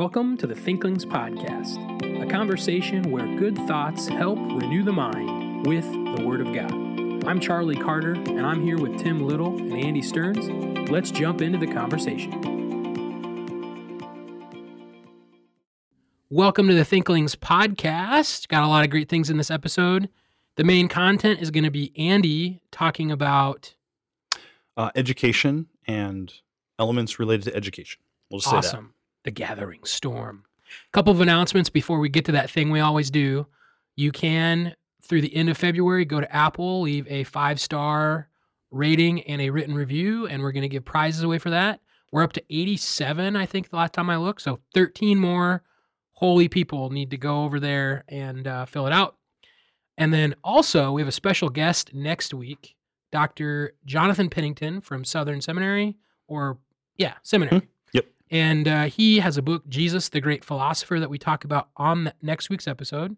Welcome to the Thinklings Podcast, a conversation where good thoughts help renew the mind with the Word of God. I'm Charlie Carter, and I'm here with Tim Little and Andy Stearns. Let's jump into the conversation. Welcome to the Thinklings Podcast. Got a lot of great things in this episode. The main content is going to be Andy talking about uh, education and elements related to education. We'll just say that. The Gathering Storm. A couple of announcements before we get to that thing we always do. You can, through the end of February, go to Apple, leave a five star rating and a written review, and we're going to give prizes away for that. We're up to 87, I think, the last time I looked. So 13 more holy people need to go over there and uh, fill it out. And then also, we have a special guest next week, Dr. Jonathan Pennington from Southern Seminary, or yeah, Seminary. Yep. And uh, he has a book, Jesus, the Great Philosopher, that we talk about on next week's episode.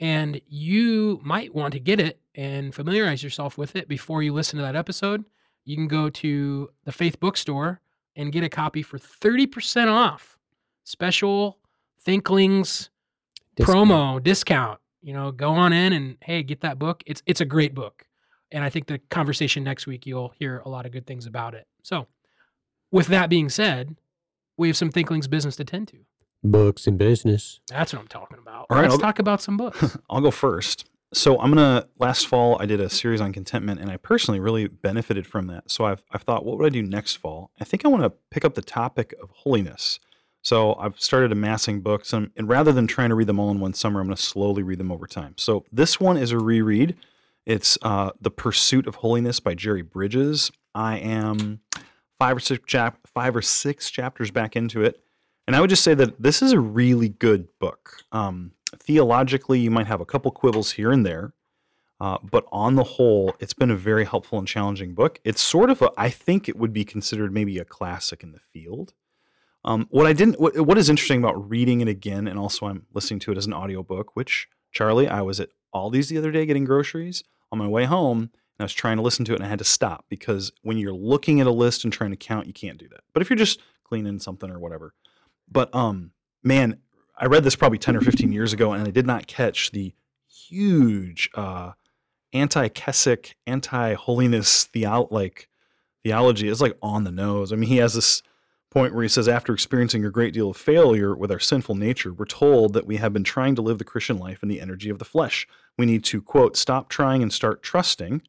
And you might want to get it and familiarize yourself with it before you listen to that episode. You can go to the Faith Bookstore and get a copy for 30% off. Special Thinklings Discount. promo discount. You know, go on in and hey, get that book. It's it's a great book. And I think the conversation next week you'll hear a lot of good things about it. So, with that being said, we have some Thinklings business to tend to. Books and business. That's what I'm talking about. All right, Let's I'll- talk about some books. I'll go first. So I'm gonna. Last fall, I did a series on contentment, and I personally really benefited from that. So I've I've thought, what would I do next fall? I think I want to pick up the topic of holiness. So I've started amassing books, and, and rather than trying to read them all in one summer, I'm going to slowly read them over time. So this one is a reread. It's uh, The Pursuit of Holiness by Jerry Bridges. I am five or six chap- five or six chapters back into it, and I would just say that this is a really good book. Um, theologically, you might have a couple quibbles here and there, uh, but on the whole, it's been a very helpful and challenging book. It's sort of a, I think it would be considered maybe a classic in the field. Um, what I didn't, what, what is interesting about reading it again, and also I'm listening to it as an audiobook, which Charlie, I was at Aldi's the other day getting groceries on my way home, I was trying to listen to it, and I had to stop because when you're looking at a list and trying to count, you can't do that. But if you're just cleaning something or whatever, but um, man, I read this probably 10 or 15 years ago, and I did not catch the huge uh, anti-Keswick, anti-holiness theo- like theology. It's like on the nose. I mean, he has this point where he says, after experiencing a great deal of failure with our sinful nature, we're told that we have been trying to live the Christian life in the energy of the flesh. We need to quote stop trying and start trusting,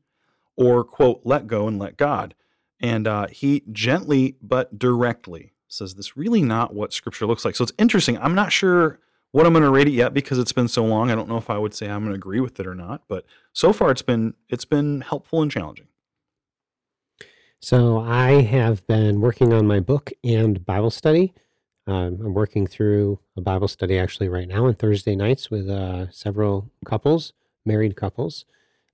or quote let go and let God. And uh, he gently but directly says this really not what scripture looks like. So it's interesting. I'm not sure what I'm going to rate it yet because it's been so long. I don't know if I would say I'm going to agree with it or not, but so far it's been it's been helpful and challenging. So I have been working on my book and Bible study. Um, I'm working through a Bible study actually right now on Thursday nights with uh, several couples, married couples.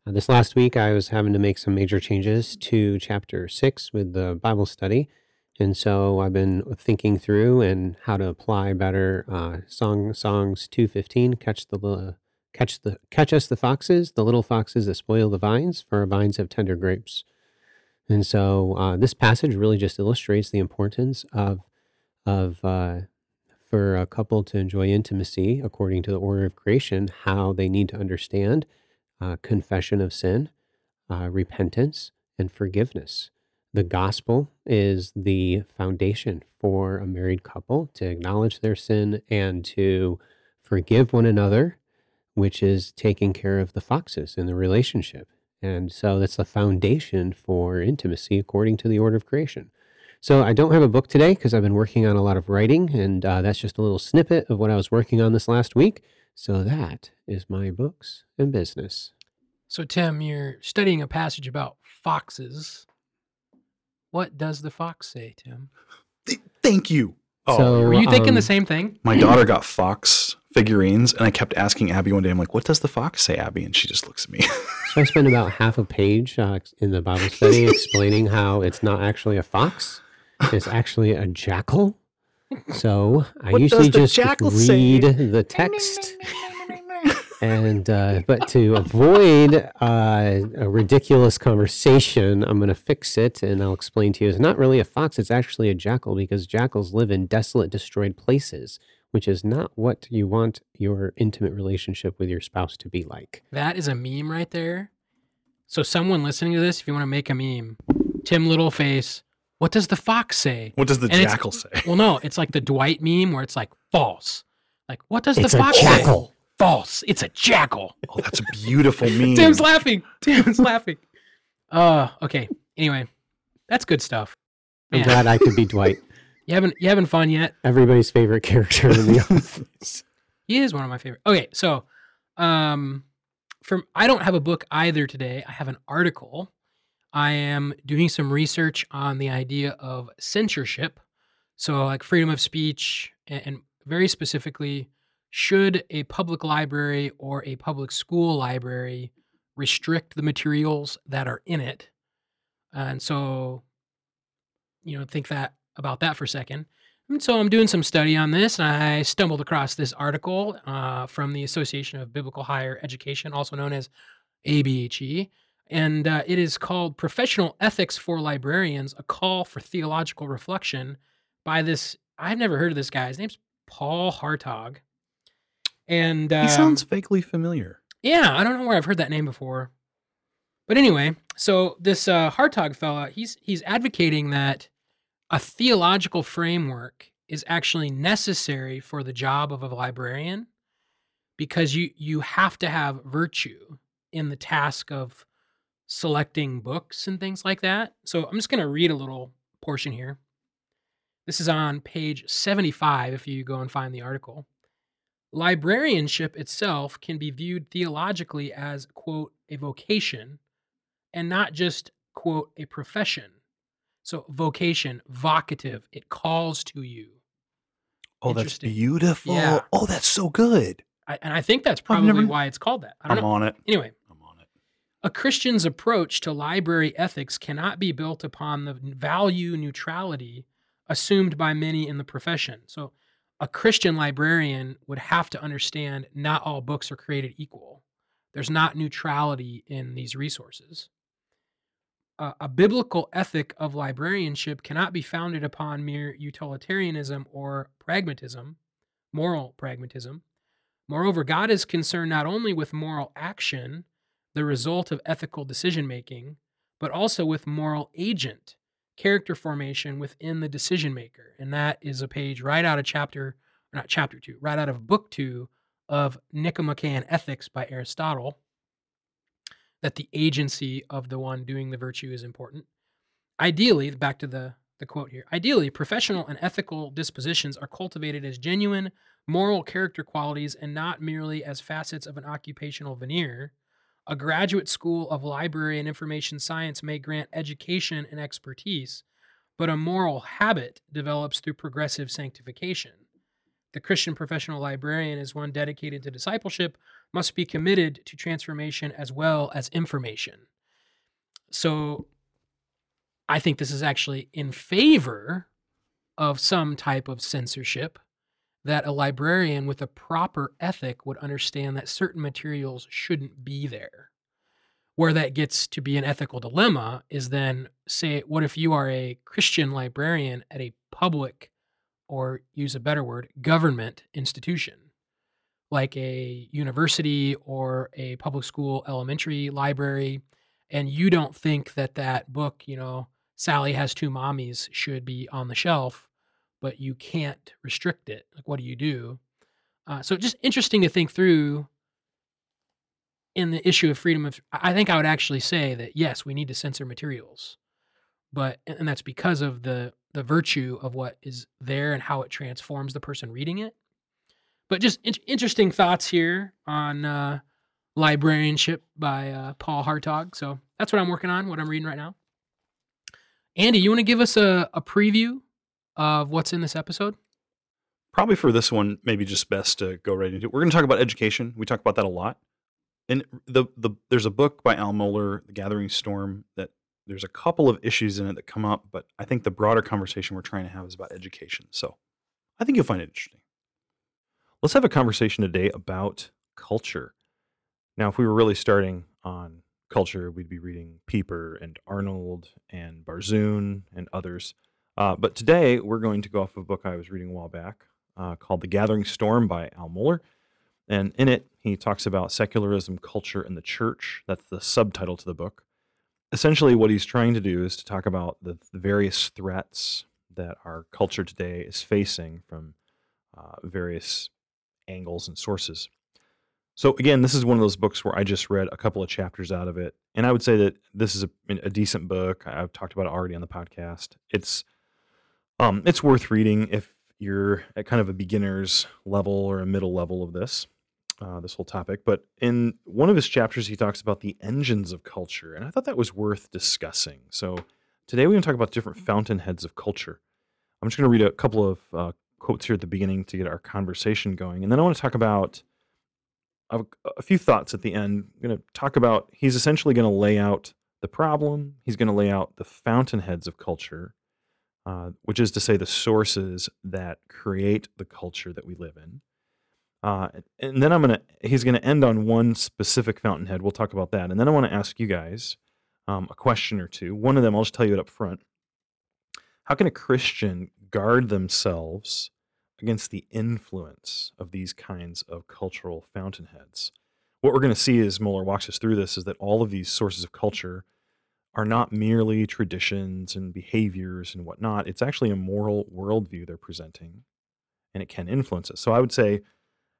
Uh, this last week, I was having to make some major changes to chapter six with the Bible study. And so I've been thinking through and how to apply better uh, song songs 215 catch the li- catch the catch us the foxes the little foxes that spoil the vines for our vines have tender grapes and so uh, this passage really just illustrates the importance of of uh, for a couple to enjoy intimacy according to the order of creation, how they need to understand uh, confession of sin, uh, repentance, and forgiveness. The gospel is the foundation for a married couple to acknowledge their sin and to forgive one another, which is taking care of the foxes in the relationship. And so that's the foundation for intimacy according to the order of creation. So I don't have a book today because I've been working on a lot of writing, and uh, that's just a little snippet of what I was working on this last week. So that is my books and business. so Tim, you're studying a passage about foxes. What does the fox say, Tim? Th- Thank you. Oh, So- Were you thinking um, the same thing? my daughter got fox figurines, and I kept asking Abby one day, I'm like, "What does the fox say, Abby?" And she just looks at me. So I spent about half a page uh, in the Bible study explaining how it's not actually a fox, it's actually a jackal. So I What usually just jackal say? read the text. and uh, but to avoid uh, a ridiculous conversation, I'm going to fix it, and I'll explain to you. It's not really a fox; it's actually a jackal because jackals live in desolate, destroyed places, which is not what you want your intimate relationship with your spouse to be like. That is a meme right there. So someone listening to this, if you want to make a meme, Tim Littleface, what does the fox say? What does the And jackal say? Well, no, it's like the Dwight meme where it's like false. Like, what does It's the a fox say? jackal. False. It's a jackal. Oh, that's a beautiful meme. Tim's laughing. Tim's laughing. Uh, okay. Anyway, that's good stuff. I'm glad I could be Dwight, you haven't you having fun yet? everybody's favorite character in the office. He is one of my favorite. Okay, so um from I don't have a book either today. I have an article. I am doing some research on the idea of censorship. So like freedom of speech and, very specifically should a public library or a public school library restrict the materials that are in it? And so you know, think that about that for a second. And so I'm doing some study on this, and I stumbled across this article uh, from the Association of Biblical Higher Education, also known as ABHE. And uh, it is called Professional Ethics for Librarians A Call for Theological Reflection by this. I've never heard of this guy. His name's Paul Hartog. And um, he sounds vaguely familiar. yeah, I don't know where I've heard that name before. But anyway, so this uh, Hartog fella, he's he's advocating that a theological framework is actually necessary for the job of a librarian because you you have to have virtue in the task of selecting books and things like that. So I'm just going to read a little portion here. This is on page 75 if you go and find the article. Librarianship itself can be viewed theologically as, quote, a vocation and not just, quote, a profession. So, vocation, vocative, it calls to you. Oh, that's beautiful. Yeah. Oh, that's so good. I, and I think that's probably never- why it's called that. I know. on it. Anyway, I'm on it. A Christian's approach to library ethics cannot be built upon the value neutrality assumed by many in the profession. So, a Christian librarian would have to understand not all books are created equal. There's not neutrality in these resources. Uh, a biblical ethic of librarianship cannot be founded upon mere utilitarianism or pragmatism, moral pragmatism. Moreover, God is concerned not only with moral action, the result of ethical decision making, but also with moral agent, character formation within the decision maker. And that is a page right out of chapter, not chapter two, right out of book two of Nicomachean Ethics by Aristotle, that the agency of the one doing the virtue is important. Ideally, back to the, the quote here ideally, professional and ethical dispositions are cultivated as genuine moral character qualities and not merely as facets of an occupational veneer. A graduate school of library and information science may grant education and expertise, but a moral habit develops through progressive sanctification. The Christian professional librarian is one dedicated to discipleship, must be committed to transformation as well as information. So I think this is actually in favor of some type of censorship that a librarian with a proper ethic would understand that certain materials shouldn't be there. Where that gets to be an ethical dilemma is then say, what if you are a Christian librarian at a public, or use a better word, government institution, like a university or a public school elementary library, and you don't think that that book, you know, Sally has two mommies should be on the shelf, but you can't restrict it. Like, what do you do? Uh, so, just interesting to think through in the issue of freedom of. I think I would actually say that yes, we need to censor materials, but and that's because of the the virtue of what is there and how it transforms the person reading it. But just in- interesting thoughts here on uh, librarianship by uh, Paul Hartog. So that's what I'm working on. What I'm reading right now. Andy, you want to give us a, a preview of what's in this episode? Probably for this one, maybe just best to go right into it. We're going to talk about education. We talk about that a lot. And the the there's a book by Al Mohler, The Gathering Storm, that there's a couple of issues in it that come up, but I think the broader conversation we're trying to have is about education. So I think you'll find it interesting. Let's have a conversation today about culture. Now, if we were really starting on culture, we'd be reading Pieper and Arnold and Barzun and others. Uh, but today, we're going to go off of a book I was reading a while back uh, called The Gathering Storm by Al Mohler. And in it, he talks about secularism, culture, and the church. That's the subtitle to the book. Essentially, what he's trying to do is to talk about the, the various threats that our culture today is facing from uh, various angles and sources. So, again, this is one of those books where I just read a couple of chapters out of it. And I would say that this is a, a decent book. I've talked about it already on the podcast. It's um, it's worth reading if you're at kind of a beginner's level or a middle level of this uh, this whole topic. But in one of his chapters, he talks about the engines of culture, and I thought that was worth discussing. So today we're going to talk about different fountainheads of culture. I'm just going to read a couple of uh, quotes here at the beginning to get our conversation going, and then I want to talk about a, a few thoughts at the end. I'm going to talk about he's essentially going to lay out the problem. He's going to lay out the fountainheads of culture. Uh, which is to say, the sources that create the culture that we live in. Uh, and then I'm gonna he's gonna end on one specific fountainhead. We'll talk about that, and then I want to ask you guys um, a question or two. One of them, I'll just tell you it up front. How can a Christian guard themselves against the influence of these kinds of cultural fountainheads? What we're going to see as Mohler walks us through this is that all of these sources of culture are not merely traditions and behaviors and whatnot. It's actually a moral worldview they're presenting, and it can influence us. So I would say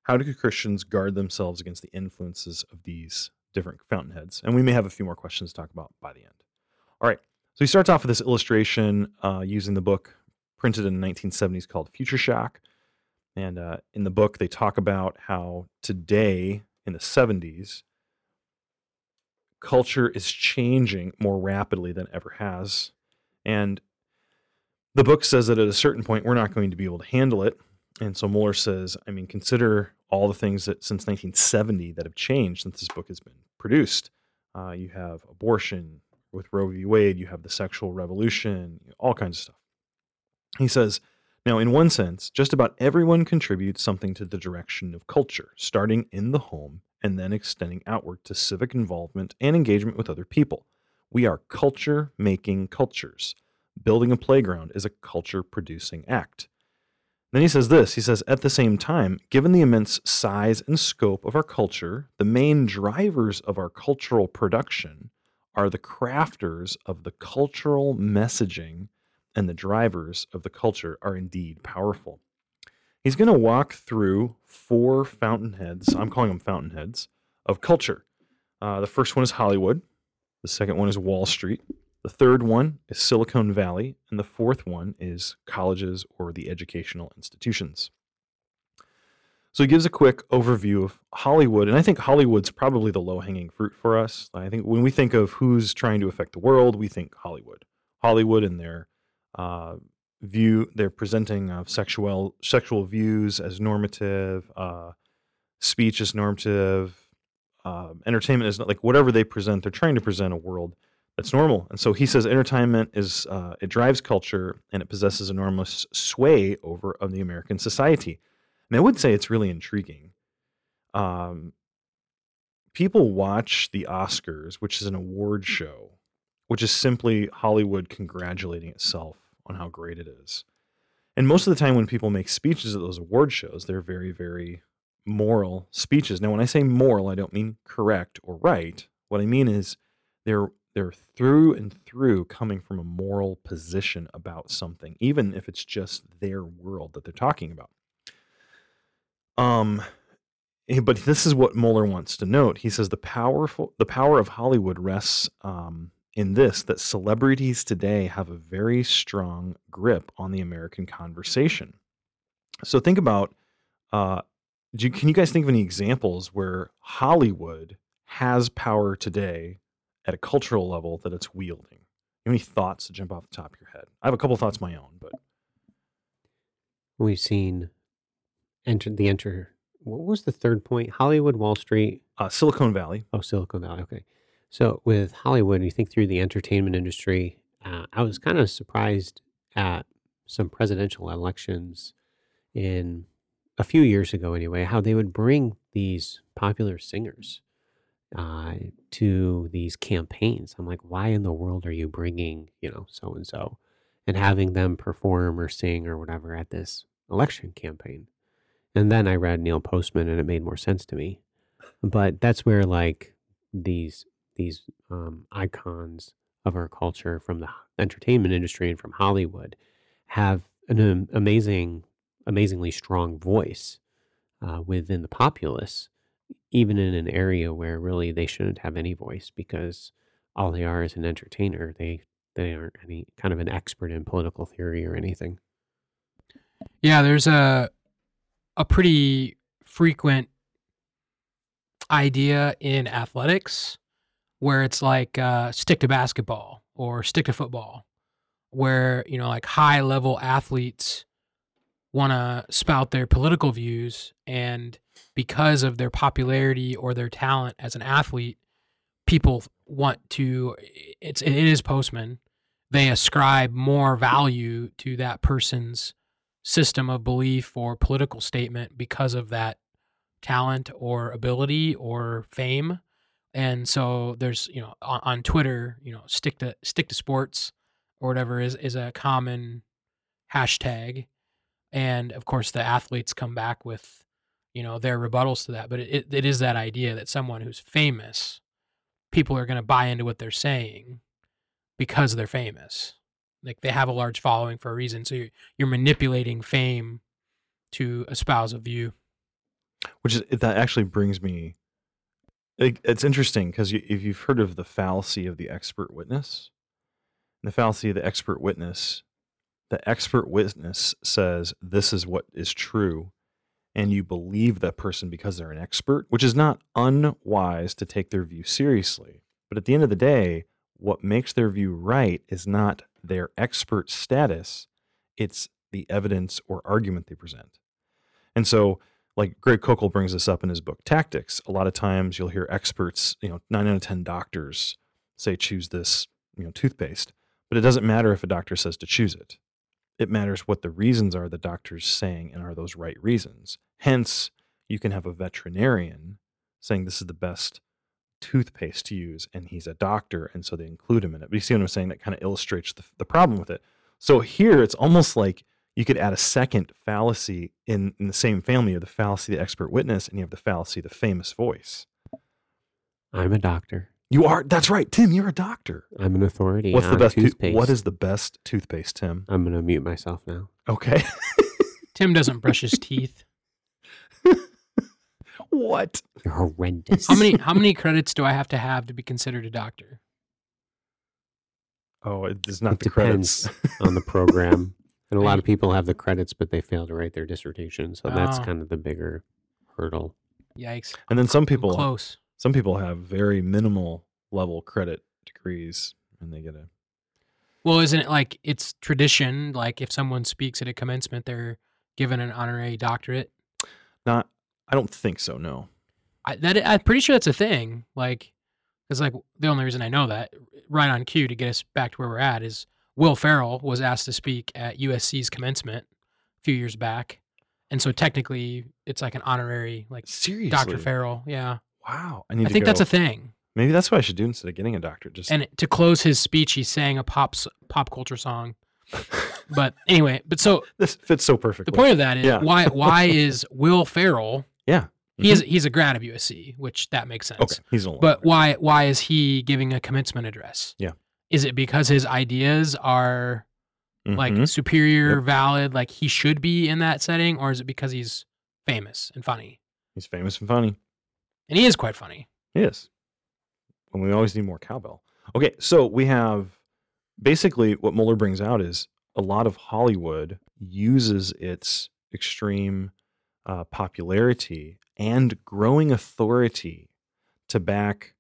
how do Christians guard themselves against the influences of these different fountainheads? And we may have a few more questions to talk about by the end. All right. So he starts off with this illustration uh, using the book printed in the 1970s called Future Shock. And uh, in the book, they talk about how today, in the 70s, culture is changing more rapidly than ever has. And the book says that at a certain point, we're not going to be able to handle it. And so Mohler says, I mean, consider all the things that since 1970 that have changed since this book has been produced. Uh, you have abortion with Roe v. Wade, you have the sexual revolution, all kinds of stuff. He says, now, in one sense, just about everyone contributes something to the direction of culture, starting in the home and then extending outward to civic involvement and engagement with other people. We are culture making cultures. Building a playground is a culture producing act. Then he says this he says, at the same time, given the immense size and scope of our culture, the main drivers of our cultural production are the crafters of the cultural messaging, and the drivers of the culture are indeed powerful. He's going to walk through four fountainheads, I'm calling them fountainheads, of culture. Uh, the first one is Hollywood, the second one is Wall Street, the third one is Silicon Valley, and the fourth one is colleges or the educational institutions. So he gives a quick overview of Hollywood, and I think Hollywood's probably the low hanging fruit for us. I think when we think of who's trying to affect the world, we think Hollywood. Hollywood and their uh, view, they're presenting of sexual sexual views as normative, uh, speech as normative, uh, entertainment is not like whatever they present. They're trying to present a world that's normal. And so he says entertainment is uh, it drives culture and it possesses enormous sway over of the American society. And I would say it's really intriguing. Um, people watch the Oscars, which is an award show, which is simply Hollywood congratulating itself on how great it is. And most of the time, when people make speeches at those award shows, they're very, very moral speeches. Now, when I say moral, I don't mean correct or right. What I mean is they're they're through and through coming from a moral position about something, even if it's just their world that they're talking about. Um, eh, but this is what Mohler wants to note. He says the powerful, the power of Hollywood rests um, in this: that celebrities today have a very strong grip on the American conversation. So think about. Uh, you, can you guys think of any examples where Hollywood has power today at a cultural level that it's wielding. Any thoughts to jump off the top of your head? I have a couple thoughts of my own, but we've seen enter the enter. What was the third point? Hollywood, Wall Street, uh, Silicon Valley. Oh, Silicon Valley. Okay. So with Hollywood, you think through the entertainment industry. Uh, I was kind of surprised at some presidential elections in a few years ago, anyway, how they would bring these popular singers uh, to these campaigns. I'm like, why in the world are you bringing, you know, so and so and having them perform or sing or whatever at this election campaign? And then I read Neil Postman and it made more sense to me. But that's where like these these um, icons of our culture from the entertainment industry and from Hollywood have an um, amazing, amazingly strong voice uh, within the populace, even in an area where really they shouldn't have any voice because all they are is an entertainer. They they aren't any kind of an expert in political theory or anything. Yeah, there's a a pretty frequent idea in athletics where it's like uh, stick to basketball or stick to football, where you know like high level athletes want to spout their political views, and because of their popularity or their talent as an athlete, people want to. It's it is Postman. They ascribe more value to that person's system of belief or political statement because of that talent or ability or fame and so there's you know on, on, twitter you know stick to stick to sports or whatever is is a common hashtag. And of course the athletes come back with you know their rebuttals to that but it, it is that idea that someone who's famous people are going to buy into what they're saying because they're famous. Like they have a large following for a reason so you're, you're manipulating fame to espouse a view. Which is that actually brings me it, it's interesting because you, if you've heard of the fallacy of the expert witness, the fallacy of the expert witness, the expert witness says this is what is true, and you believe that person because they're an expert, which is not unwise to take their view seriously. But at the end of the day, what makes their view right is not their expert status, it's the evidence or argument they present. And so like Greg Koukl brings this up in his book Tactics. A lot of times you'll hear experts, you know, nine out of ten doctors say choose this, you know, toothpaste, but it doesn't matter if a doctor says to choose it. It matters what the reasons are the doctor's saying and are those right reasons. Hence, you can have a veterinarian saying this is the best toothpaste to use, and he's a doctor, and so they include him in it. But you see what I'm saying? That kind of illustrates the, the problem with it. So here, it's almost like you could add a second fallacy in, in the same family of the fallacy of the expert witness, and you have the fallacy of the famous voice. I'm a doctor. You are. That's right, Tim. You're a doctor. I'm an authority. What's the best toothpaste? what is the best toothpaste, Tim? I'm gonna mute myself now. Okay. Tim doesn't brush his teeth. what? You're horrendous. How many how many credits do I have to have to be considered a doctor? Oh, it is not it the credits on the program. And a lot of people have the credits, but they fail to write their dissertation. So that's Oh. kind of the bigger hurdle. Yikes! and then some I'm people close. some people have very minimal level credit degrees and they get a Well, isn't it like it's tradition? Like if someone speaks at a commencement, they're given an honorary doctorate. not I don't think so, no. I, that I'm pretty sure that's a thing. Like, it's like the only reason I know that right on cue to get us back to where we're at is Will Ferrell was asked to speak at USC's commencement a few years back, and so technically it's like an honorary like Seriously. Dr. Ferrell. Yeah, Wow. I need I think that's a thing. Maybe that's what I should do instead of getting a doctorate. Just And to close his speech, he sang a pop pop culture song. But anyway, but so this fits so perfectly. the point of that is Yeah. why why is Will Ferrell? Yeah. He is mm-hmm. he's a grad of USC, which that makes sense. Okay, he's no But why why is he giving a commencement address? Yeah. Is it because his ideas are like Mhm. superior, Yep. valid, like he should be in that setting, or is it because he's famous and funny? he's famous and funny. And he is quite funny. He is. And we always need more cowbell. Okay, so we have basically what Mohler brings out is a lot of Hollywood uses its extreme uh, popularity and growing authority to back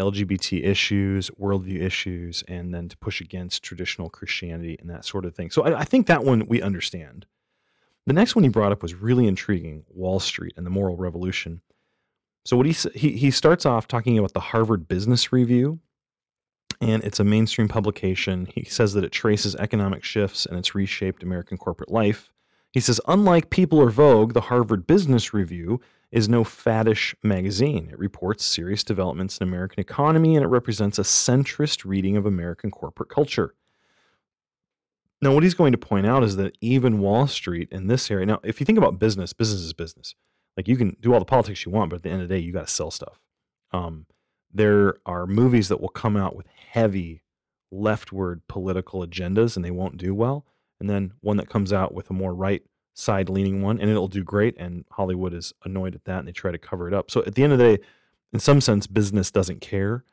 LGBT issues, worldview issues, and then to push against traditional Christianity and that sort of thing. So I, I think that one we understand. The next one he brought up was really intriguing Wall Street and the moral revolution. So what he he he starts off talking about the Harvard Business Review, and it's a mainstream publication. He says that it traces economic shifts and it's reshaped American corporate life. He says, unlike People or Vogue, the Harvard Business Review is no faddish magazine. It reports serious developments in American economy and it represents a centrist reading of American corporate culture. Now, what he's going to point out is that even Wall Street in this area, now, if you think about business, business is business. Like you can do all the politics you want, but at the end of the day, you got to sell stuff. Um, there are movies that will come out with heavy leftward political agendas and they won't do well. And then one that comes out with a more right side leaning one and it'll do great. And Hollywood is annoyed at that and they try to cover it up. So at the end of the day, in some sense, business doesn't care.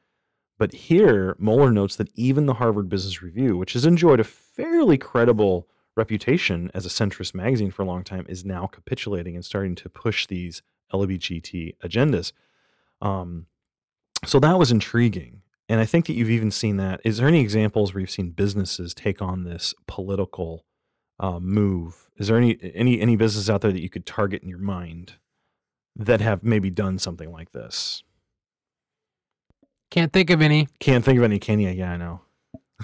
But here, Mohler notes that even the Harvard Business Review, which has enjoyed a fairly credible reputation as a centrist magazine for a long time, is now capitulating and starting to push these LGBT agendas. Um, so that was intriguing. And I think that you've even seen that. Is there any examples where you've seen businesses take on this political uh, move? Is there any any any business out there that you could target in your mind that have maybe done something like this? Can't think of any. Can't think of any. Can you? Yeah, I know.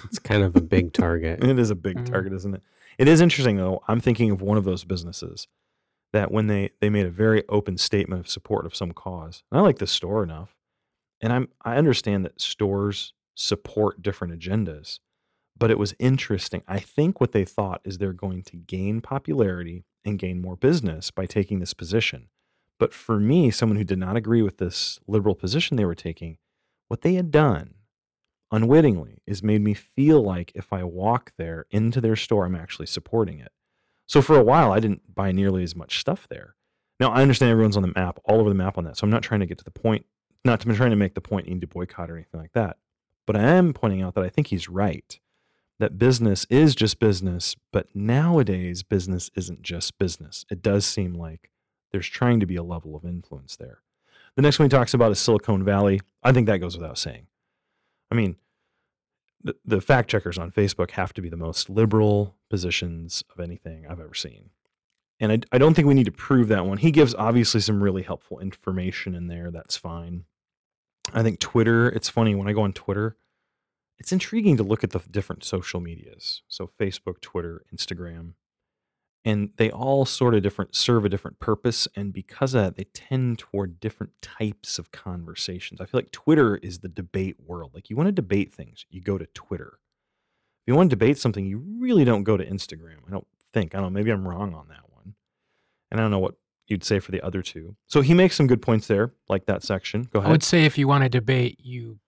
It's kind of a big target. It is a big Mhm. target, isn't it? It is interesting though. I'm thinking of one of those businesses that when they they made a very open statement of support of some cause. And I like this store enough, and I'm I understand that stores support different agendas, but it was interesting. I think what they thought is they're going to gain popularity and gain more business by taking this position. But for me, someone who did not agree with this liberal position they were taking, what they had done unwittingly is made me feel like if I walk there into their store, I'm actually supporting it. So for a while, I didn't buy nearly as much stuff there. Now I understand everyone's on the map, all over the map on that. So I'm not trying to get to the point, not to, I'm trying to make the point you need to boycott or anything like that. But I am pointing out that I think he's right. That business is just business, but nowadays business isn't just business. It does seem like there's trying to be a level of influence there. The next one he talks about is Silicon Valley. I think that goes without saying. I mean, the, the fact checkers on Facebook have to be the most liberal positions of anything I've ever seen. And I, I don't think we need to prove that one. He gives obviously some really helpful information in there. That's fine. I think Twitter, it's funny when I go on Twitter, it's intriguing to look at the different social medias. So Facebook, Twitter, Instagram, and they all sort of different serve a different purpose and because of that they tend toward different types of conversations. I feel like twitter is the debate world. Like you want to debate things you go to twitter. If you want to debate something you really don't go to instagram i don't think. I don't know maybe i'm wrong on that one and i don't know what you'd say for the other two. So he makes some good points there like that section. Go ahead. I would say if you want to debate, you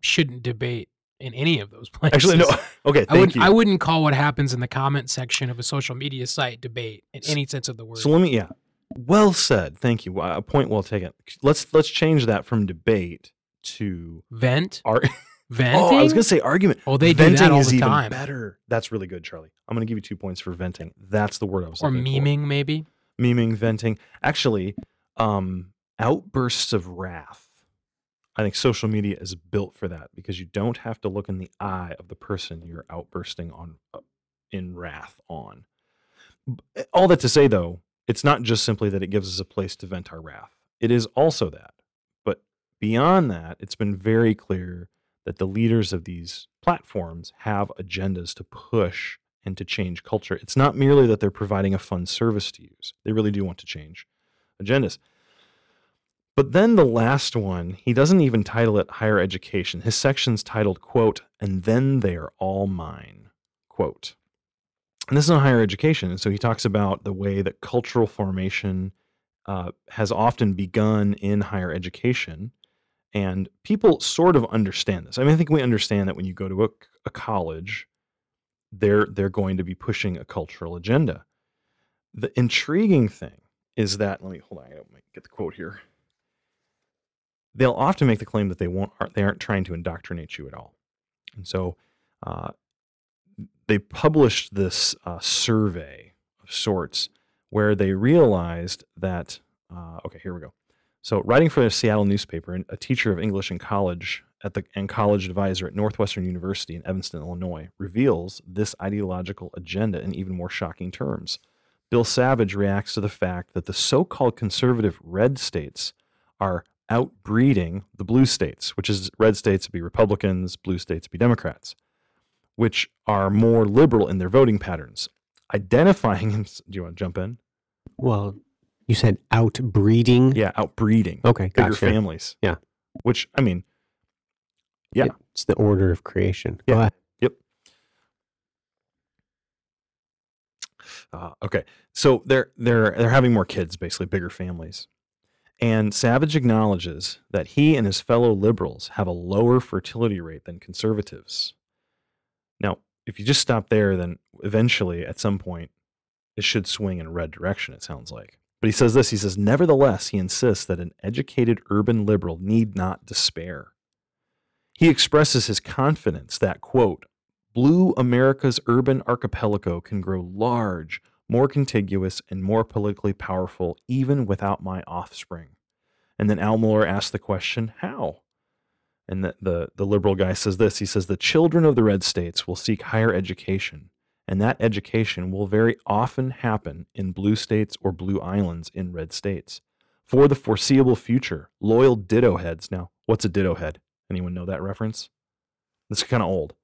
shouldn't debate in any of those places. actually no okay I thank would you I wouldn't call what happens in the comment section of a social media site debate in any sense of the word. So let me, yeah, well said. Thank you. A point well taken. Let's let's change that from debate to Vent, ar- venting. Oh, I was gonna say argument. Oh, they do that all is the even time. better. That's really good, Charlie. I'm gonna give you two points for venting. That's the word I was or looking for. maybe. Memeing, venting. Actually, um, outbursts of wrath. I think social media is built for that because you don't have to look in the eye of the person you're outbursting on uh, in wrath on. All that to say, though, it's not just simply that it gives us a place to vent our wrath. It is also that. But beyond that, it's been very clear that the leaders of these platforms have agendas to push and to change culture. It's not merely that they're providing a fun service to use, they really do want to change agendas. But then the last one, he doesn't even title it higher education. His section's titled, quote, and then they are all mine, quote. And this is on higher education. And so he talks about the way that cultural formation uh, has often begun in higher education. And people sort of understand this. I mean, I think we understand that when you go to a, a college, they're, they're going to be pushing a cultural agenda. The intriguing thing is that, let me hold on, I gotta get the quote here they'll often make the claim that they won't aren't, they aren't trying to indoctrinate you at all. And so uh, they published this uh, survey of sorts where they realized that uh, okay here we go. So writing for a seattle newspaper a teacher of english in college at the and college advisor at northwestern university in evanston illinois reveals this ideological agenda in even more shocking terms. Bill savage reacts to the fact that the so-called conservative red states are outbreeding the blue states, which is red states be Republicans, blue states be Democrats, which are more liberal in their voting patterns. identifying. Do you want to jump in? Well, you said outbreeding. Yeah, outbreeding Okay, bigger gotcha. families. Yeah. Which I mean, yeah. It's the order of creation. Yeah. Go ahead. Uh, okay, so they're they're they're having more kids, basically bigger families. And Savage acknowledges that he and his fellow liberals have a lower fertility rate than conservatives. Now, if you just stop there, then eventually, at some point, it should swing in a red direction. It sounds like. But he says this. He says, nevertheless, he insists that an educated urban liberal need not despair. He expresses his confidence that, quote, Blue America's urban archipelago can grow large, more contiguous, and more politically powerful even without my offspring. And then Al Mohler asks the question, how? And the, the, the liberal guy says this he says, The children of the red states will seek higher education, and that education will very often happen in blue states or blue islands in red states. For the foreseeable future, loyal ditto heads. Now, what's a ditto head? Anyone know that reference? This is kind of old.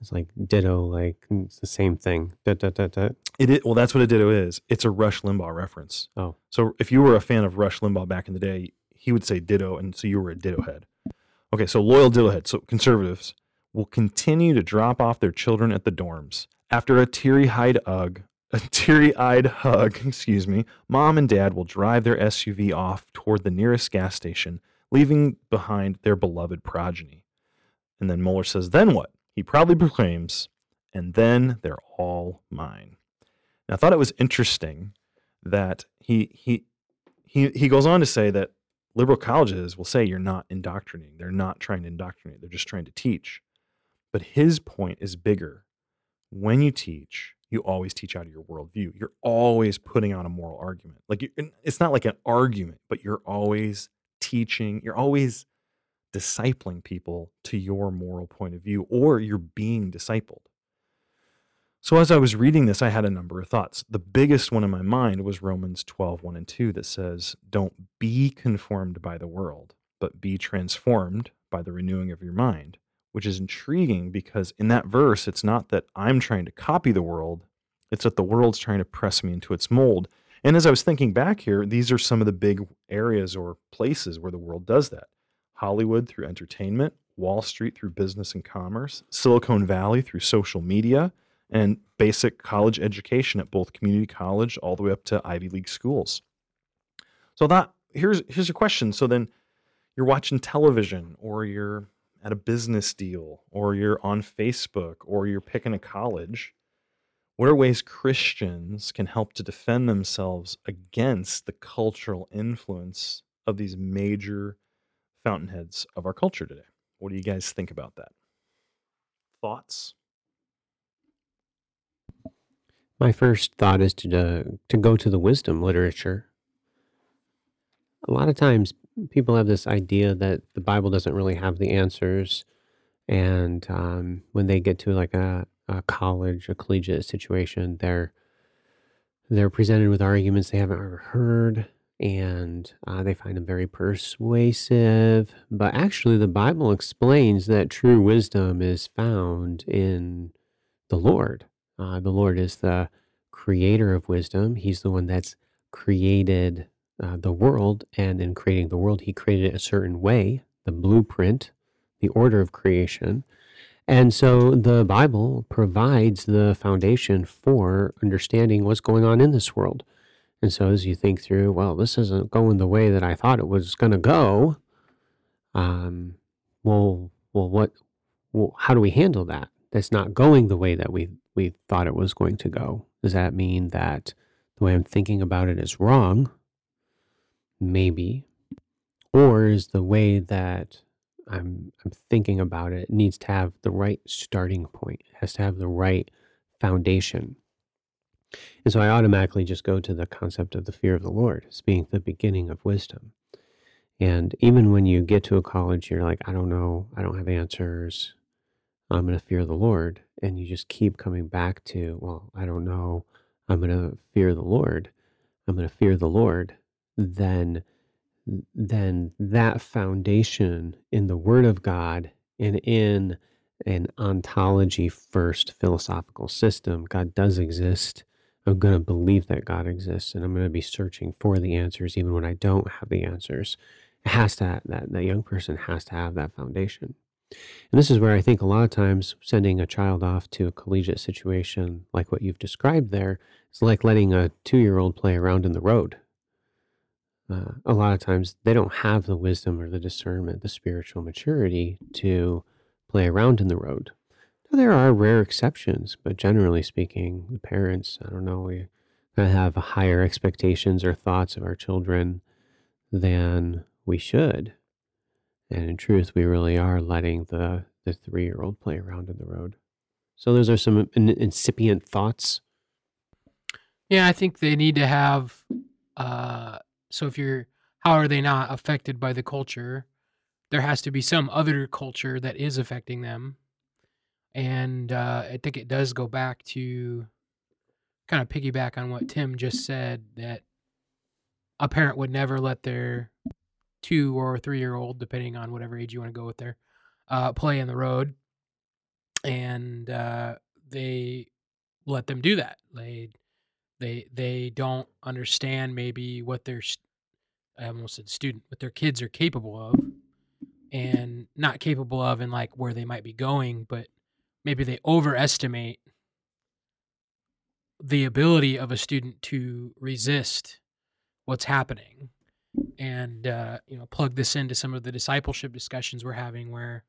It's like ditto, like mm, it's the same thing. Da, da, da, da. It is, well, that's what a ditto is. It's a Rush Limbaugh reference. Oh. So if you were a fan of Rush Limbaugh back in the day, he would say ditto, and so you were a ditto head. Okay, so loyal ditto head. So conservatives will continue to drop off their children at the dorms. After a teary-eyed hug, a teary-eyed hug, excuse me, mom and dad will drive their SUV off toward the nearest gas station, leaving behind their beloved progeny. And then Mohler says, then what? He proudly proclaims, and then they're all mine. Now, I thought it was interesting that he he he he goes on to say that liberal colleges will say you're not indoctrinating. They're not trying to indoctrinate. They're just trying to teach. But his point is bigger. When you teach, you always teach out of your worldview. You're always putting on a moral argument. Like you, it's not like an argument, but you're always teaching. You're always discipling people to your moral point of view, or you're being discipled. So as I was reading this, I had a number of thoughts. The biggest one in my mind was Romans 12, 1 and 2, that says, Don't be conformed by the world, but be transformed by the renewing of your mind, which is intriguing because in that verse, it's not that I'm trying to copy the world, it's that the world's trying to press me into its mold. And as I was thinking back here, these are some of the big areas or places where the world does that Hollywood through entertainment, Wall Street through business and commerce, Silicon Valley through social media and basic college education at both community college all the way up to Ivy League schools. So that here's here's a question. So then you're watching television or you're at a business deal or you're on Facebook or you're picking a college. What are ways Christians can help to defend themselves against the cultural influence of these major fountainheads of our culture today? What do you guys think about that? Thoughts? My first thought is to uh, to go to the wisdom literature. A lot of times, people have this idea that the Bible doesn't really have the answers, and um, when they get to like a, a college, a collegiate situation, they're they're presented with arguments they haven't ever heard, and uh, they find them very persuasive. But actually, the Bible explains that true wisdom is found in the Lord. Uh, the Lord is the creator of wisdom. He's the one that's created uh, the world. And in creating the world, he created it a certain way, the blueprint, the order of creation. And so the Bible provides the foundation for understanding what's going on in this world. And so as you think through, well, this isn't going the way that I thought it was going to go. Um, well, well, what, well, how do we handle that? That's not going the way that we we thought it was going to go. Does that mean that the way I'm thinking about it is wrong? Maybe. Or is the way that I'm I'm thinking about it needs to have the right starting point. It has to have the right foundation. And so I automatically just go to the concept of the fear of the Lord as being the beginning of wisdom. And even when you get to a college, you're like, I don't know, I don't have answers. I'm going to fear the Lord. And you just keep coming back to, well, I don't know. I'm going to fear the Lord. I'm going to fear the Lord. Then, then that foundation in the Word of God and in an ontology first philosophical system, God does exist. I'm going to believe that God exists and I'm going to be searching for the answers even when I don't have the answers. It has to that that young person has to have that foundation. And this is where I think a lot of times sending a child off to a collegiate situation like what you've described there is like letting a two year old play around in the road. Uh, a lot of times they don't have the wisdom or the discernment, the spiritual maturity to play around in the road. There are rare exceptions, but generally speaking, the parents, I don't know, we have higher expectations or thoughts of our children than we should. And in truth, we really are letting the, the three year old play around in the road. So, those are some incipient thoughts. Yeah, I think they need to have. Uh, so, if you're, how are they not affected by the culture? There has to be some other culture that is affecting them and uh, I think it does go back to kind of piggyback on what Tim just said that a parent would never let their two or three year old, depending on whatever age you want to go with there, uh, play in the road. And uh, they let them do that. They they they don't understand maybe what their I almost said student, what their kids are capable of, and not capable of, and like where they might be going, but maybe they overestimate the ability of a student to resist what's happening and uh, you know plug this into some of the discipleship discussions we're having where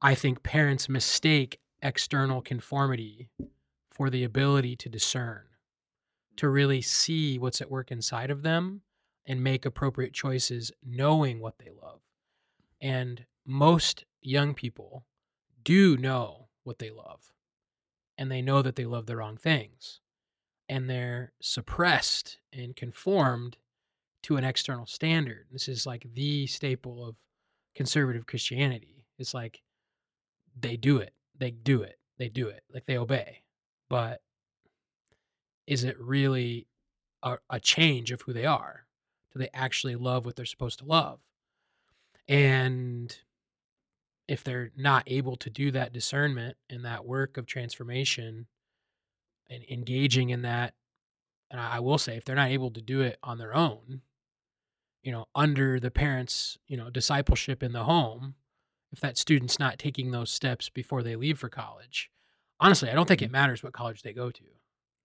i think parents mistake external conformity for the ability to discern to really see what's at work inside of them and make appropriate choices knowing what they love. And most young people do know what they love and they know that they love the wrong things and they're suppressed and conformed to an external standard. This is like the staple of conservative Christianity. It's like they do it, they do it, they do it, like they obey. But is it really a, a change of who they are? Do they actually love what they're supposed to love? And if they're not able to do that discernment and that work of transformation and engaging in that and I, will say if they're not able to do it on their own you know under the parents you know discipleship in the home if that student's not taking those steps before they leave for college honestly i don't think it mm-hmm. matters what college they go to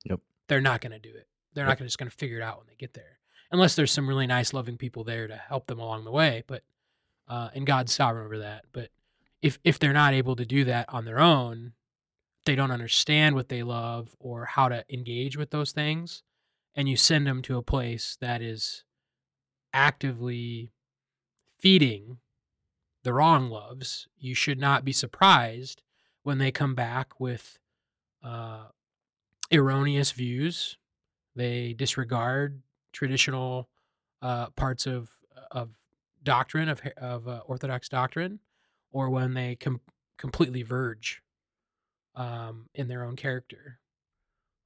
yep they're not going to do it they're yep. not gonna, just going to figure it out when they get there unless there's some really nice loving people there to help them along the way but uh, and god's sovereign over that but if if they're not able to do that on their own, they don't understand what they love or how to engage with those things, and you send them to a place that is actively feeding the wrong loves, you should not be surprised when they come back with uh, erroneous views. They disregard traditional uh, parts of of doctrine of of uh, Orthodox doctrine, or when they com- completely verge um, in their own character.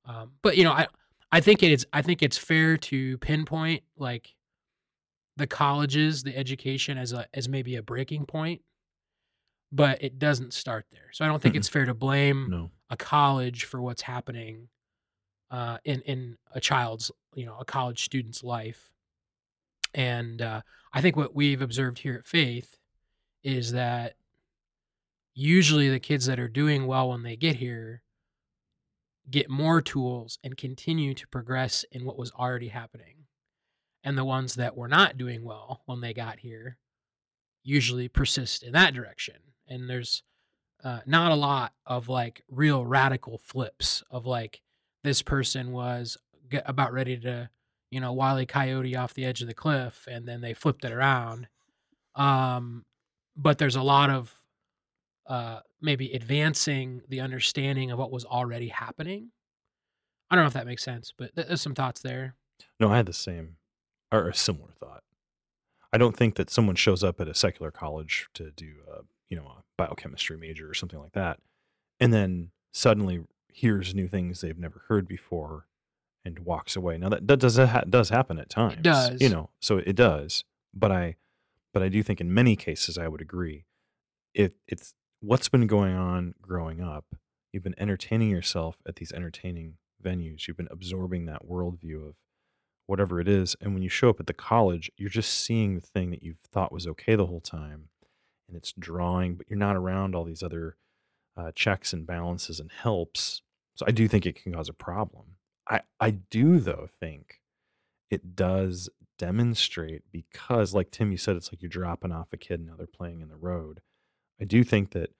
Um, but you know, I I think it is I think it's fair to pinpoint like the colleges, the education as a as maybe a breaking point, but it doesn't start there. So I don't think mm it's fair to blame no. a college for what's happening uh, in in a child's you know a college student's life. And uh, I think what we've observed here at Faith is that usually the kids that are doing well when they get here get more tools and continue to progress in what was already happening. And the ones that were not doing well when they got here usually persist in that direction. And there's uh, not a lot of like real radical flips of like this person was about ready to, you know, wily coyote off the edge of the cliff and then they flipped it around. Um, but there's a lot of uh, maybe advancing the understanding of what was already happening. I don't know if that makes sense, but there's some thoughts there. No, I had the same or a similar thought. I don't think that someone shows up at a secular college to do, a, you know, a biochemistry major or something like that, and then suddenly hears new things they've never heard before and walks away. Now that, that does that ha- does happen at times. It does, you know, so it does. But I but I do think in many cases I would agree. It's what's been going on growing up, you've been entertaining yourself at these entertaining venues. You've been absorbing that worldview of whatever it is. And when you show up at the college, you're just seeing the thing that you've thought was okay the whole time. And it's drawing, but you're not around all these other uh, checks and balances and helps. So I do think it can cause a problem. I, I do, though, think it does demonstrate because, like Tim, you said, it's like you're dropping off a kid and now they're playing in the road. I do think that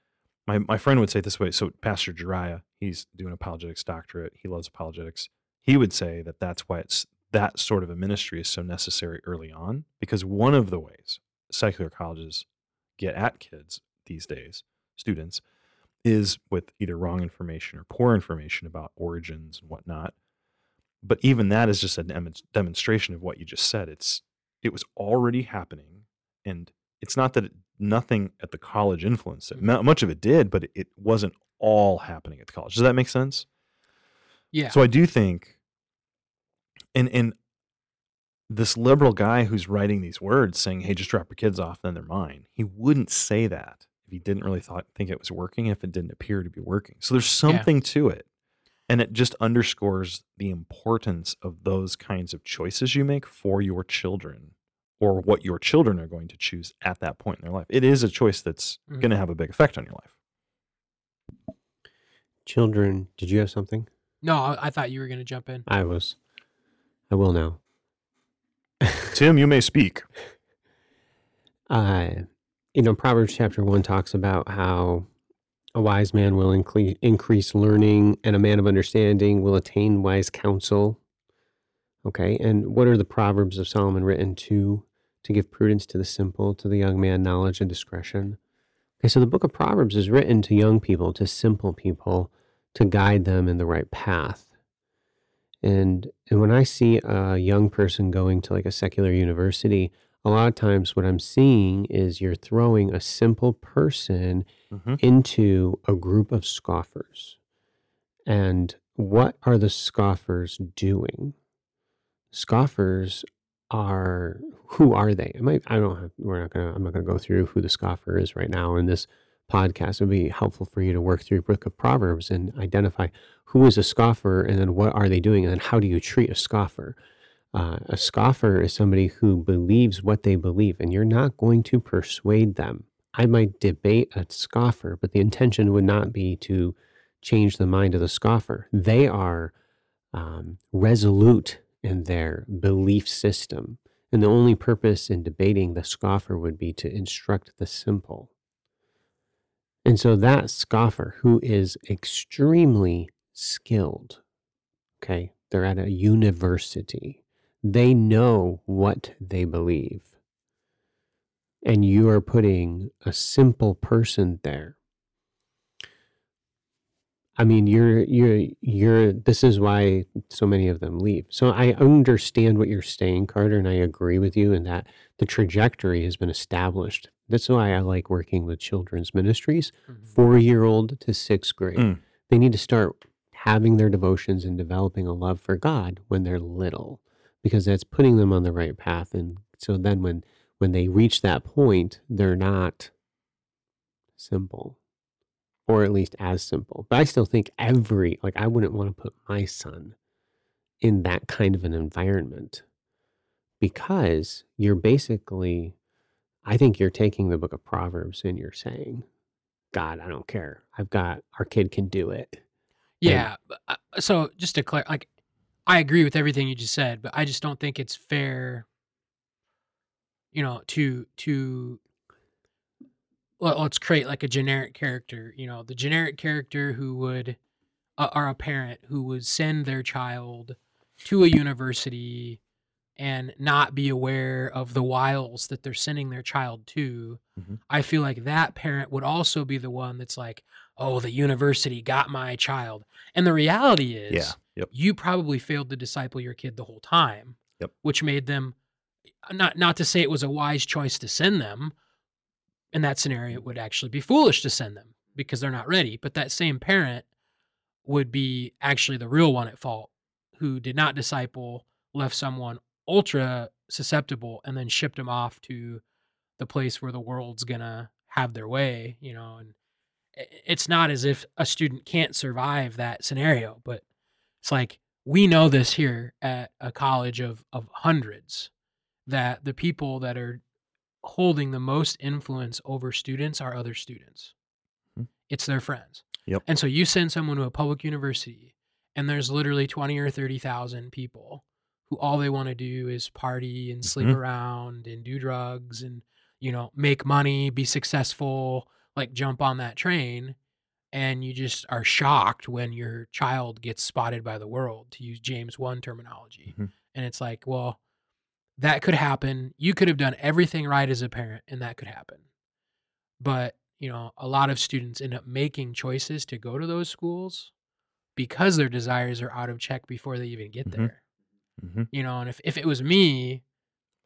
my, my friend would say this way. So, Pastor Jariah, he's doing apologetics doctorate. He loves apologetics. He would say that that's why it's that sort of a ministry is so necessary early on because one of the ways secular colleges get at kids these days, students, is with either wrong information or poor information about origins and whatnot. But even that is just a dem- demonstration of what you just said. It's it was already happening, and it's not that it, nothing at the college influenced it. M- much of it did, but it, wasn't all happening at the college. Does that make sense? Yeah. So I do think, and and this liberal guy who's writing these words saying, "Hey, just drop your kids off, then they're mine." He wouldn't say that if he didn't really thought think it was working, if it didn't appear to be working. So there's something to it, and it just underscores the importance of those kinds of choices you make for your children, or what your children are going to choose at that point in their life. It is a choice that's Mhm. going to have a big effect on your life. Children, did you have something? no, I, I thought you were going to jump in. I was. I will now. Tim, you may speak. uh, you know, Proverbs chapter one talks about how a wise man will incre- increase learning, and a man of understanding will attain wise counsel. Okay, and what are the proverbs of Solomon written to? To give prudence to the simple, to the young man knowledge and discretion. Okay, so the book of Proverbs is written to young people, to simple people, to guide them in the right path. And and when I see a young person going to like a secular university, a lot of times what I'm seeing is you're throwing a simple person Mhm. into a group of scoffers. And what are the scoffers doing? Scoffers are who are they? I might I don't have we're not gonna I'm not gonna go through who the scoffer is right now in this podcast. It would be helpful for you to work through Book of Proverbs and identify who is a scoffer and then what are they doing and then how do you treat a scoffer? Uh, a scoffer is somebody who believes what they believe, and you're not going to persuade them. I might debate a scoffer, but the intention would not be to change the mind of the scoffer. They are um, resolute in their belief system. And the only purpose in debating the scoffer would be to instruct the simple. And so that scoffer who is extremely skilled, okay, they're at a university, they know what they believe. And you are putting a simple person there. I mean, you're, you're, you're, this is why so many of them leave. So I understand what you're saying, Carter, and I agree with you in that the trajectory has been established. That's why I like working with children's ministries, Mhm. four year old to sixth grade. Mm. They need to start having their devotions and developing a love for God when they're little, because that's putting them on the right path. And so then when, when they reach that point, they're not simple or at least as simple. But I still think every, like, I wouldn't want to put my son in that kind of an environment because you're basically, I think you're taking the book of Proverbs and you're saying, God, I don't care. I've got, our kid can do it. Yeah. but, uh, So just to clarify, like, I agree with everything you just said, but I just don't think it's fair, you know, to to well, let's create like a generic character. You know, the generic character who would, uh, or a parent who would send their child to a university and not be aware of the wiles that they're sending their child to. Mhm. I feel like that parent would also be the one that's like, oh, the university got my child. And the reality is, Yeah. Yep. you probably failed to disciple your kid the whole time. Yep. Which made them uh, not not to say it was a wise choice to send them. In that scenario, it would actually be foolish to send them because they're not ready. But that same parent would be actually the real one at fault who did not disciple, left someone ultra susceptible, and then shipped them off to the place where the world's gonna have their way, you know, and uh, it's not as if a student can't survive that scenario, but It's like we know this here at a college of of hundreds that the people that are holding the most influence over students are other students. Hmm. It's their friends. Yep. And so you send someone to a public university and there's literally 20 or 30,000 people who all they want to do is party and sleep Mhm. around and do drugs and you know, make money, be successful, like jump on that train and you just are shocked when your child gets spotted by the world to use James 1 terminology. Mhm. And it's like, well, that could happen. You could have done everything right as a parent and that could happen. But, you know, a lot of students end up making choices to go to those schools because their desires are out of check before they even get Mhm. there. hmm You know, and if, if it was me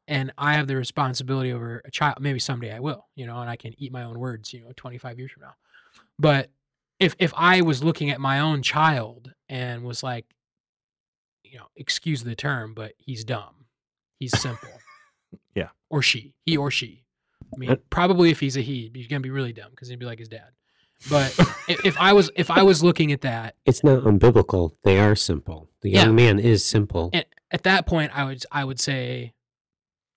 and I have the responsibility over a child, maybe someday I will, you know, and I can eat my own words, you know, 25 years from now. But if if I was looking at my own child and was like, you know, excuse the term, but he's dumb. He's simple. Yeah. Or she. He or she. I mean, Uh, probably if he's a he, he's gonna be really dumb because he'd be like his dad. But if, if I was if I was looking at that It's not unbiblical. They are simple. The Yeah. young man is simple. at, at that point i would i would say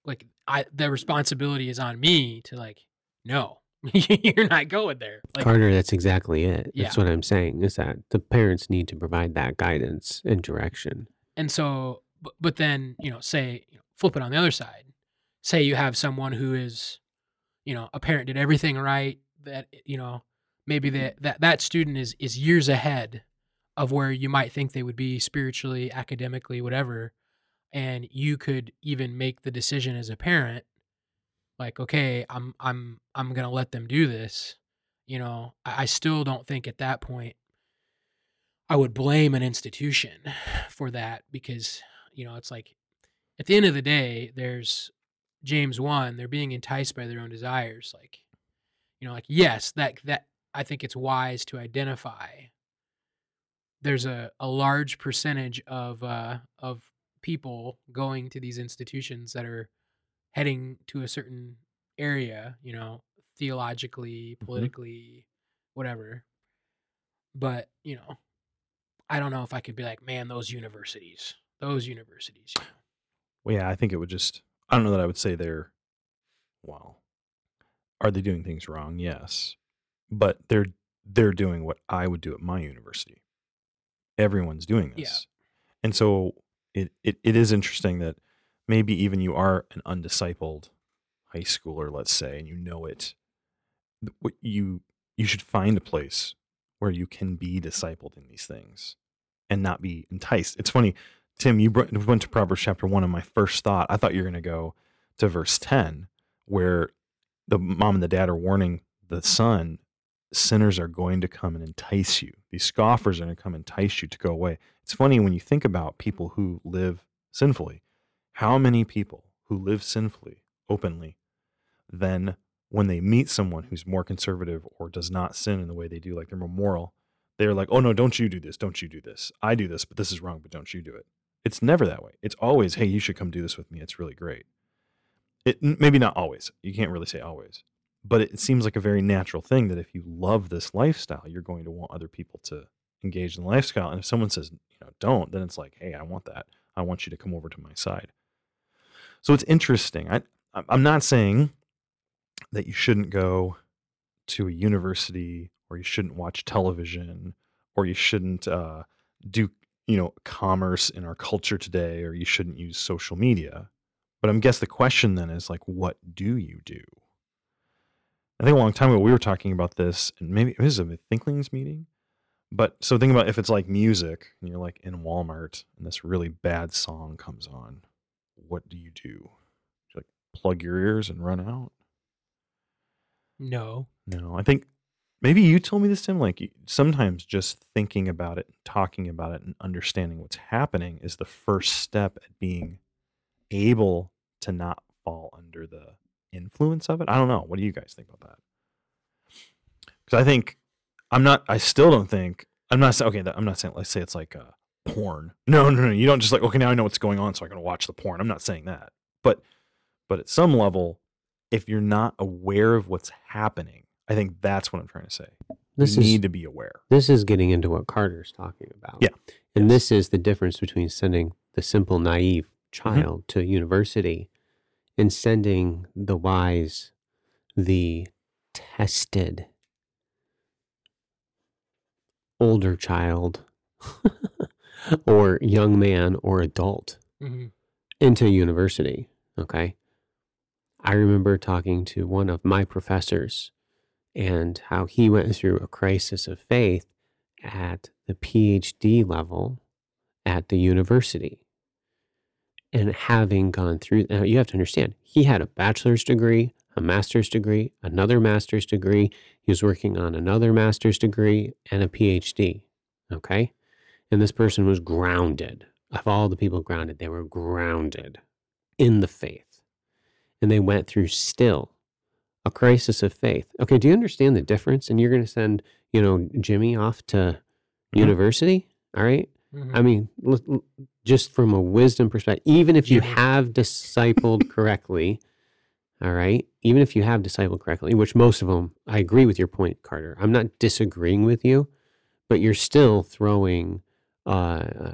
like i the responsibility is on me to like no you're not going there like Carter, that's exactly it. That's Yeah. what I'm saying. Is that the parents need to provide that guidance and direction. and so but, but then you know say you know, flip it on the other side say you have someone who is you know a parent did everything right that you know maybe that mm. that that student is is years ahead of where you might think they would be spiritually academically whatever and you could even make the decision as a parent like okay i'm i'm i'm gonna let them do this you know i, I still don't think at that point i would blame an institution for that because you know it's like at the end of the day there's james 1 they're being enticed by their own desires like you know like yes that that i think it's wise to identify there's a, a large percentage of uh, of people going to these institutions that are heading to a certain area, you know, theologically, mm-hmm. politically, whatever. But, you know, I don't know if I could be like, man, those universities, those universities. You know. Well, yeah, I think it would just. I don't know that I would say they're. Well, are they doing things wrong? Yes, but they're they're doing what I would do at my university. Everyone's doing Yeah. this, and so it, it it is interesting that maybe even you are an undiscipled high schooler, let's say, and you know it. You you should find a place where you can be discipled in these things, and not be enticed. It's funny. Tim, you went to Proverbs chapter one, and my first thought, I thought you were going to go to verse 10, where the mom and the dad are warning the son, sinners are going to come and entice you. These scoffers are going to come entice you to go away. It's funny when you think about people who live sinfully, how many people who live sinfully openly, then when they meet someone who's more conservative or does not sin in the way they do, like they're more moral, they're like, oh no, don't you do this, don't you do this. I do this, but this is wrong, but don't you do it. It's never that way. It's always, hey, you should come do this with me. It's really great. It maybe not always. You can't really say always, but it seems like a very natural thing that if you love this lifestyle, you're going to want other people to engage in the lifestyle. And if someone says, you know, don't, then it's like, hey, I want that. I want you to come over to my side. So it's interesting. I I'm- not saying that you shouldn't go to a university or you shouldn't watch television or you shouldn't uh, do you know commerce in our culture today or you shouldn't use social media. But i'm guess the question then is like what do you do? I think a long time ago we were talking about this and maybe it was a thinklings meeting but so think about if it's like music and you're like in walmart and this really bad song comes on what do you do you like plug your ears and run out No. no, I think maybe you told me this, Tim. Like sometimes just thinking about it, talking about it, and understanding what's happening is the first step at being able to not fall under the influence of it. I don't know. What do you guys think about that? Because I think I'm not. I still don't think I'm not saying. Okay, I'm not saying. Let's say it's like uh, porn. No, no, no. You don't just like. Okay, now I know what's going on, so I'm gonna watch the porn. I'm not saying that. But but at some level, if you're not aware of what's happening, I think that's what I'm trying to say. This we is need to be aware. this is getting into what Carter's talking about. Yeah. And Yes. this is the difference between sending the simple, naive mm-hmm. child to university and sending the wise, the tested older child or young man or adult Mhm. into university. Okay. I remember talking to one of my professors and how he went through a crisis of faith at the PhD level at the university. And having gone through, now you have to understand, he had a bachelor's degree, a master's degree, another master's degree. He was working on another master's degree and a PhD. Okay. And this person was grounded. Of all the people grounded, they were grounded in the faith. And they went through still a crisis of faith. Okay, do you understand the difference? And you're going to send, you know, Jimmy off to Mhm. university? All right. Mhm. I mean, l- just from a wisdom perspective, even if you have discipled correctly, all right, even if you have discipled correctly, which most of them, I agree with your point, Carter. I'm not disagreeing with you, but you're still throwing uh,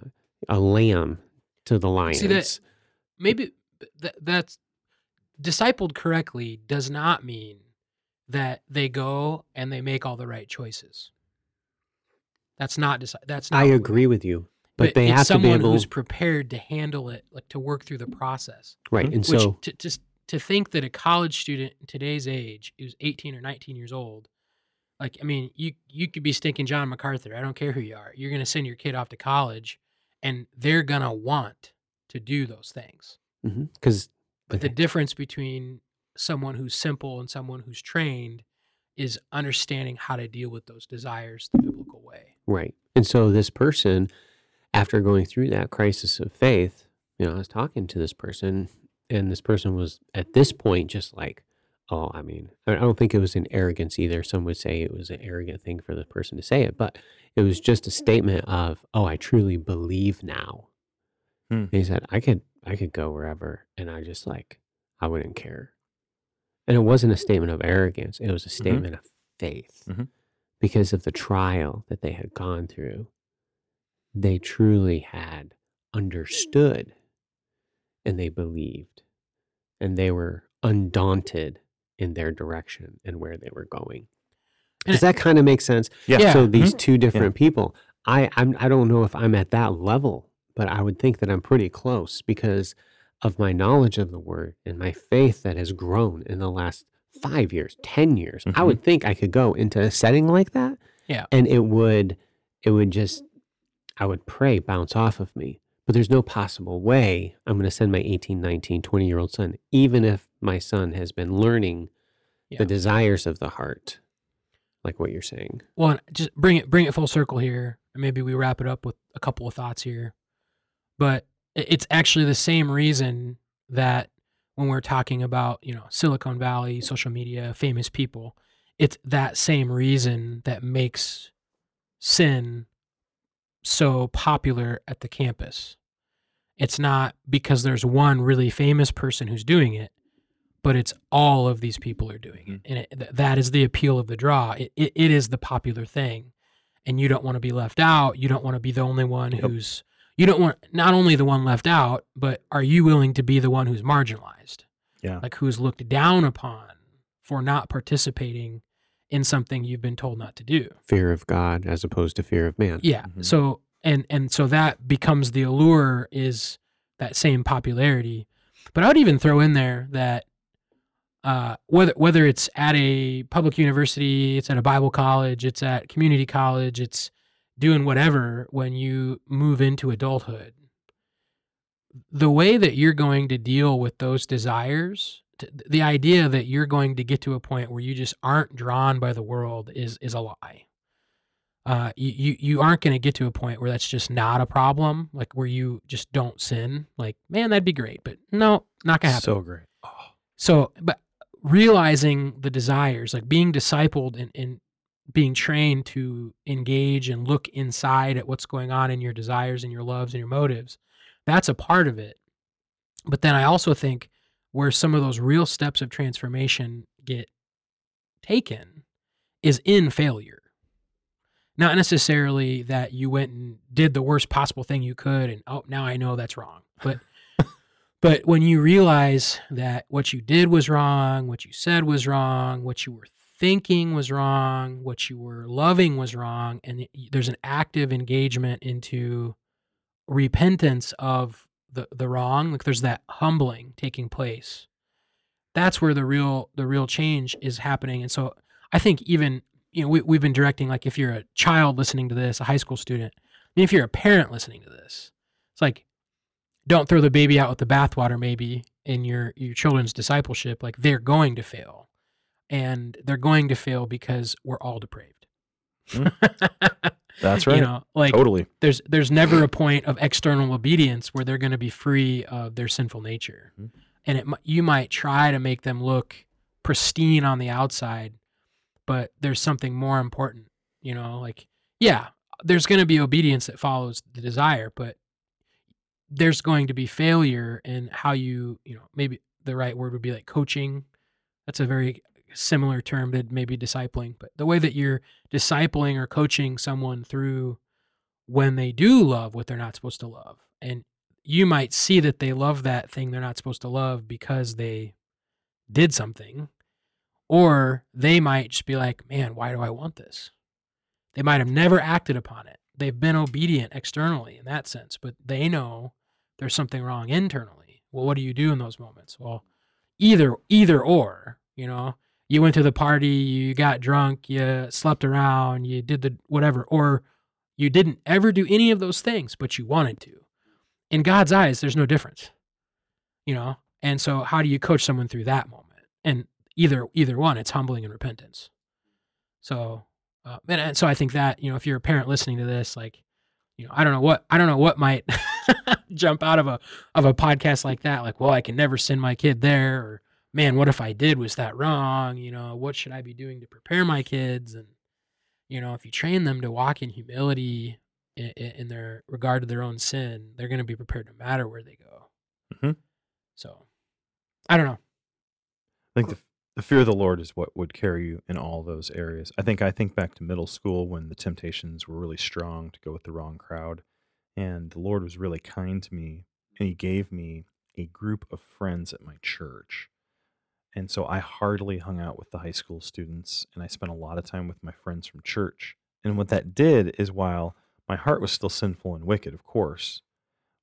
a lamb to the lions. See that maybe th- that's discipled correctly does not mean that they go and they make all the right choices. That's not deci- that's not I agree with you, but, they it's have to be someone able, who's prepared to handle it, like to work through the process. right? And Which so, to just to think that a college student in today's age who's 18 or 19 years old, like I mean, you you could be stinking John MacArthur. I don't care who you are. You're going to send your kid off to college, and they're going to want to do those things. Mm-hmm, because But the difference between someone who's simple and someone who's trained is understanding how to deal with those desires the biblical way. Right. And so this person, after going through that crisis of faith, you know, I was talking to this person, and this person was at this point just like, oh, I mean, I I don't think it was an arrogance either. Some would say it was an arrogant thing for the person to say it, but it was just a statement of, oh, I truly believe now. Hmm. And he said, I could, I could go wherever, and I just like, I wouldn't care. And it wasn't a statement of arrogance; it was a statement of faith Mhm. because of the trial that they had gone through. They truly had understood and they believed and they were undaunted in their direction and where they were going. Does it- that kind of make sense? Yeah. Yeah. So these Mhm. two different people, I I'm, I don't know if I'm at that level, but I would think that I'm pretty close because of my knowledge of the word and my faith that has grown in the last five years, ten years. I Mhm. would think I could go into a setting like that, Yeah. and it would it would just I would pray bounce off of me. But there's no possible way I'm going to send my 18, 19, 20 year old son, even if my son has been learning Yeah. the desires of the heart, like what you're saying. Well, just bring it bring it full circle here, and maybe we wrap it up with a couple of thoughts here. But it's actually the same reason that when we're talking about you know Silicon Valley, social media, famous people, it's that same reason that makes sin so popular at the campus. It's not because there's one really famous person who's doing it, but it's all of these people are doing it, and it, th- that is the appeal of the draw. It, it, it is the popular thing, and you don't want to be left out. You don't want to be the only one Yep. who's. You don't want not only the one left out, but are you willing to be the one who's marginalized? Yeah. like who's looked down upon for not participating in something you've been told not to do. Fear of God as opposed to fear of man. Yeah. Mhm. So and and so that becomes the allure is that same popularity. But I would even throw in there that uh, whether whether it's at a public university, it's at a Bible college, it's at community college, it's doing whatever when you move into adulthood. The way that you're going to deal with those desires, t- the idea that you're going to get to a point where you just aren't drawn by the world is is a lie uh, you, you you aren't going to get to a point where that's just not a problem, like where you just don't sin. Like, man, that'd be great, but no, not gonna happen. So great. Oh, So, but realizing the desires, like being discipled and, and being trained to engage and look inside at what's going on in your desires and your loves and your motives, that's a part of it. But then I also think where some of those real steps of transformation get taken is in failure. Not necessarily that you went and did the worst possible thing you could and oh now I know that's wrong. But but when you realize that what you did was wrong, what you said was wrong, what you were thinking was wrong, what you were loving was wrong, and there's an active engagement into repentance of the the wrong like there's that humbling taking place that's where the real the real change is happening. And so i think even you know we, we've been directing like if you're a child listening to this a high school student if you're a parent listening to this it's like don't throw the baby out with the bathwater maybe in your your children's discipleship like they're going to fail and they're going to fail because we're all depraved mm. That's right. You know, like totally. There's there's never a point of external obedience where they're going to be free of their sinful nature, mm-hmm. and it you might try to make them look pristine on the outside, but there's something more important. You know, like yeah, there's going to be obedience that follows the desire, but there's going to be failure in how you you know maybe the right word would be like coaching. That's a very similar term to maybe discipling, but the way that you're discipling or coaching someone through when they do love what they're not supposed to love. And you might see that they love that thing they're not supposed to love because they did something. Or they might just be like, man, why do I want this? They might have never acted upon it. They've been obedient externally in that sense, but they know there's something wrong internally. Well, what do you do in those moments? Well, either either or, you know you went to the party, you got drunk, you slept around, you did the whatever, or you didn't ever do any of those things, but you wanted to. In God's eyes, there's no difference, you know. And so, how do you coach someone through that moment? And either either one, it's humbling and repentance. So, uh, and, and so I think that you know, if you're a parent listening to this, like, you know, I don't know what I don't know what might jump out of a of a podcast like that. Like, well, I can never send my kid there, or man, what if I did? Was that wrong? You know, what should I be doing to prepare my kids? And, you know, if you train them to walk in humility in, in their regard to their own sin, they're going to be prepared no matter where they go. Mm-hmm. So, I don't know. I think the, the fear of the Lord is what would carry you in all those areas. I think I think back to middle school when the temptations were really strong to go with the wrong crowd. And the Lord was really kind to me and he gave me a group of friends at my church and so I hardly hung out with the high school students and I spent a lot of time with my friends from church. And what that did is while my heart was still sinful and wicked, of course,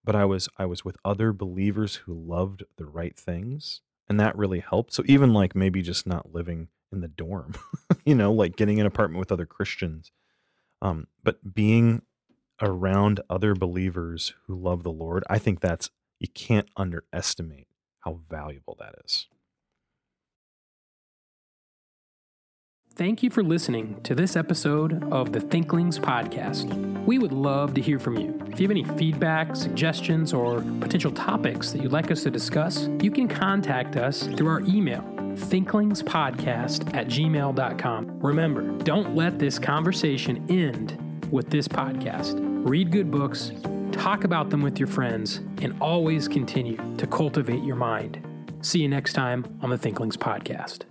but I was I was with other believers who loved the right things, and that really helped. So even like maybe just not living in the dorm, you know, like getting an apartment with other Christians, um, but being around other believers who love the Lord, I think that's you can't underestimate how valuable that is. Thank you for listening to this episode of the Thinklings Podcast. We would love to hear from you. If you have any feedback, suggestions, or potential topics that you'd like us to discuss, you can contact us through our email, thinklingspodcast at gmail.com. Remember, don't let this conversation end with this podcast. Read good books, talk about them with your friends, and always continue to cultivate your mind. See you next time on the Thinklings Podcast.